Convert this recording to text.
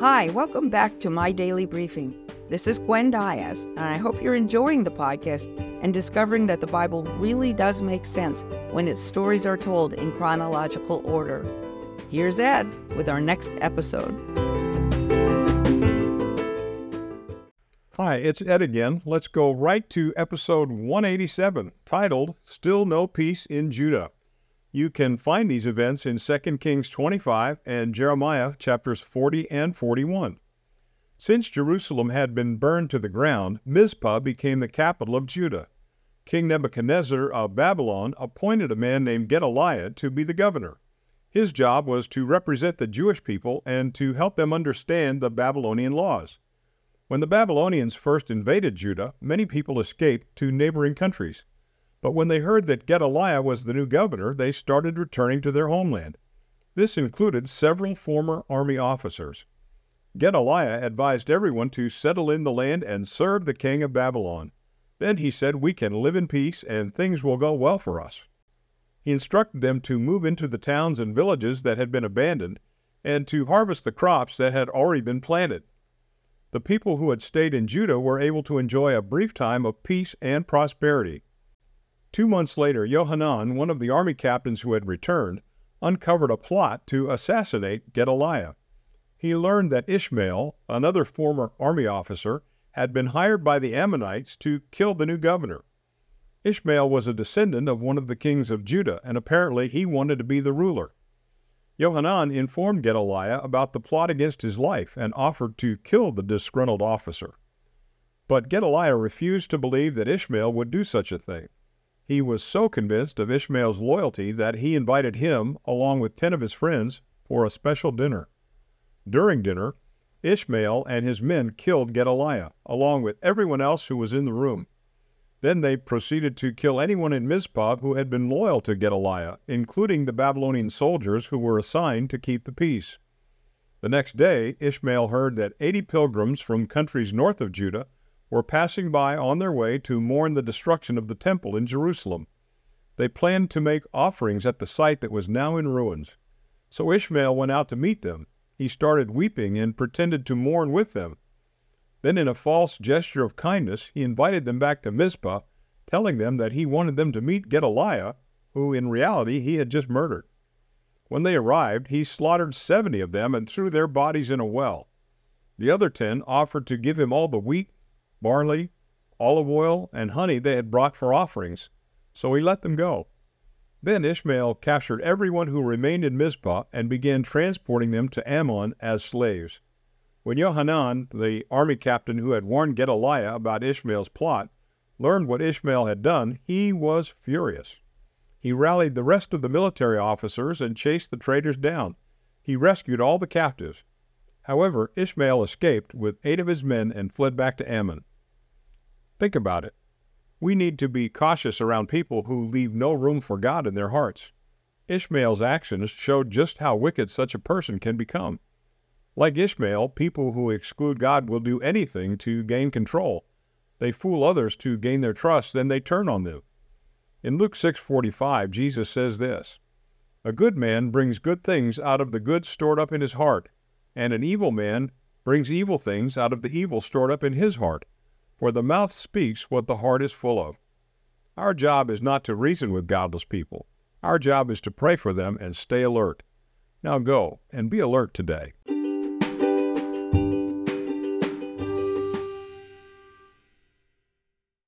Hi, welcome back to My Daily Briefing. This is Gwen Diaz, and I hope you're enjoying the podcast and discovering that the Bible really does make sense when its stories are told in chronological order. Here's Ed with our next episode. Hi, it's Ed again. Let's go right to episode 187, titled Still No Peace in Judah. You can find these events in 2 Kings 25 and Jeremiah chapters 40 and 41. Since Jerusalem had been burned to the ground, Mizpah became the capital of Judah. King Nebuchadnezzar of Babylon appointed a man named Gedaliah to be the governor. His job was to represent the Jewish people and to help them understand the Babylonian laws. When the Babylonians first invaded Judah, many people escaped to neighboring countries. But when they heard that Gedaliah was the new governor, they started returning to their homeland. This included several former army officers. Gedaliah advised everyone to settle in the land and serve the king of Babylon. Then he said, We can live in peace and things will go well for us. He instructed them to move into the towns and villages that had been abandoned and to harvest the crops that had already been planted. The people who had stayed in Judah were able to enjoy a brief time of peace and prosperity. Two months later, Yohanan, one of the army captains who had returned, uncovered a plot to assassinate Gedaliah. He learned that Ishmael, another former army officer, had been hired by the Ammonites to kill the new governor. Ishmael was a descendant of one of the kings of Judah, and apparently he wanted to be the ruler. Yohanan informed Gedaliah about the plot against his life and offered to kill the disgruntled officer. But Gedaliah refused to believe that Ishmael would do such a thing. He was so convinced of Ishmael's loyalty that he invited him, along with ten of his friends, for a special dinner. During dinner, Ishmael and his men killed Gedaliah, along with everyone else who was in the room. Then they proceeded to kill anyone in Mizpah who had been loyal to Gedaliah, including the Babylonian soldiers who were assigned to keep the peace. The next day, Ishmael heard that 80 pilgrims from countries north of Judah were passing by on their way to mourn the destruction of the temple in Jerusalem. They planned to make offerings at the site that was now in ruins. So Ishmael went out to meet them. He started weeping and pretended to mourn with them. Then, in a false gesture of kindness, he invited them back to Mizpah, telling them that he wanted them to meet Gedaliah, who in reality he had just murdered. When they arrived, he slaughtered seventy of them and threw their bodies in a well. The other ten offered to give him all the wheat, barley, olive oil, and honey they had brought for offerings, so he let them go. Then Ishmael captured everyone who remained in Mizpah and began transporting them to Ammon as slaves. When Yohanan, the army captain who had warned Gedaliah about Ishmael's plot, learned what Ishmael had done, he was furious. He rallied the rest of the military officers and chased the traitors down. He rescued all the captives. However, Ishmael escaped with eight of his men and fled back to Ammon. Think about it. We need to be cautious around people who leave no room for God in their hearts. Ishmael's actions showed just how wicked such a person can become. Like Ishmael, people who exclude God will do anything to gain control. They fool others to gain their trust, then they turn on them. In Luke 6:45, Jesus says this: A good man brings good things out of the good stored up in his heart, and an evil man brings evil things out of the evil stored up in his heart for the mouth speaks what the heart is full of. Our job is not to reason with godless people. Our job is to pray for them and stay alert. Now go and be alert today.